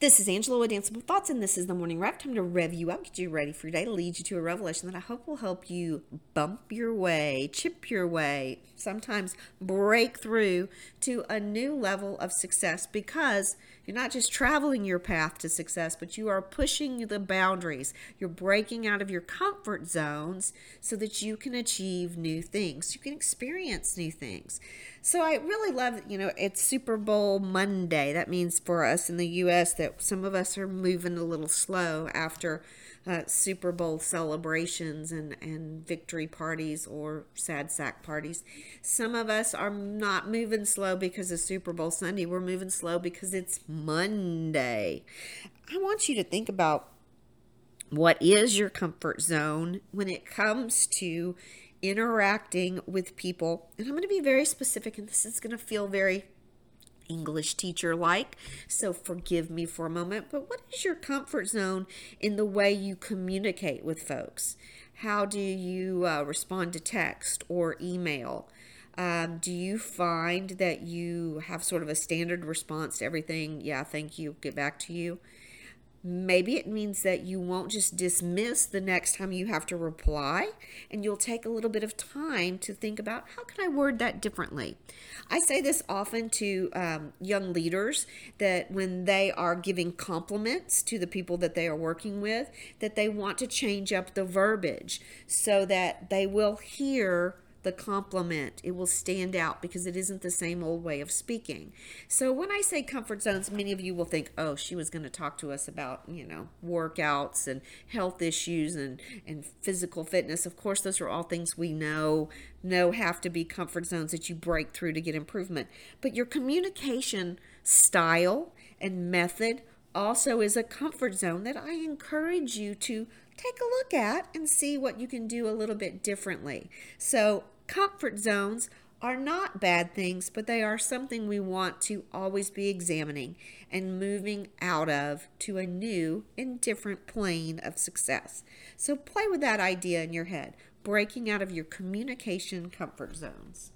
This is Angela with Danceable Thoughts, and this is the morning rev. Time to rev you up, get you ready for your day, lead you to a revelation that I hope will help you bump your way, chip your way, sometimes break through to a new level of success because you're not just traveling your path to success, but you are pushing the boundaries. You're breaking out of your comfort zones so that you can achieve new things. You can experience new things. So I really love, you know, it's Super Bowl Monday. That means for us in the U.S. that some of us are moving a little slow after uh, Super Bowl celebrations and, and victory parties or sad sack parties. Some of us are not moving slow because of Super Bowl Sunday. We're moving slow because it's Monday. I want you to think about what is your comfort zone when it comes to interacting with people. And I'm going to be very specific, and this is going to feel very English teacher like, so forgive me for a moment. But what is your comfort zone in the way you communicate with folks? How do you uh, respond to text or email? Um, do you find that you have sort of a standard response to everything? Yeah, thank you, get back to you. Maybe it means that you won't just dismiss the next time you have to reply, and you'll take a little bit of time to think about how can I word that differently. I say this often to um, young leaders that when they are giving compliments to the people that they are working with, that they want to change up the verbiage so that they will hear the compliment. It will stand out because it isn't the same old way of speaking. So when I say comfort zones, many of you will think, oh, she was going to talk to us about, you know, workouts and health issues and, and physical fitness. Of course, those are all things we know, know have to be comfort zones that you break through to get improvement. But your communication style and method also is a comfort zone that I encourage you to take a look at and see what you can do a little bit differently. So, comfort zones are not bad things, but they are something we want to always be examining and moving out of to a new and different plane of success. So, play with that idea in your head, breaking out of your communication comfort zones.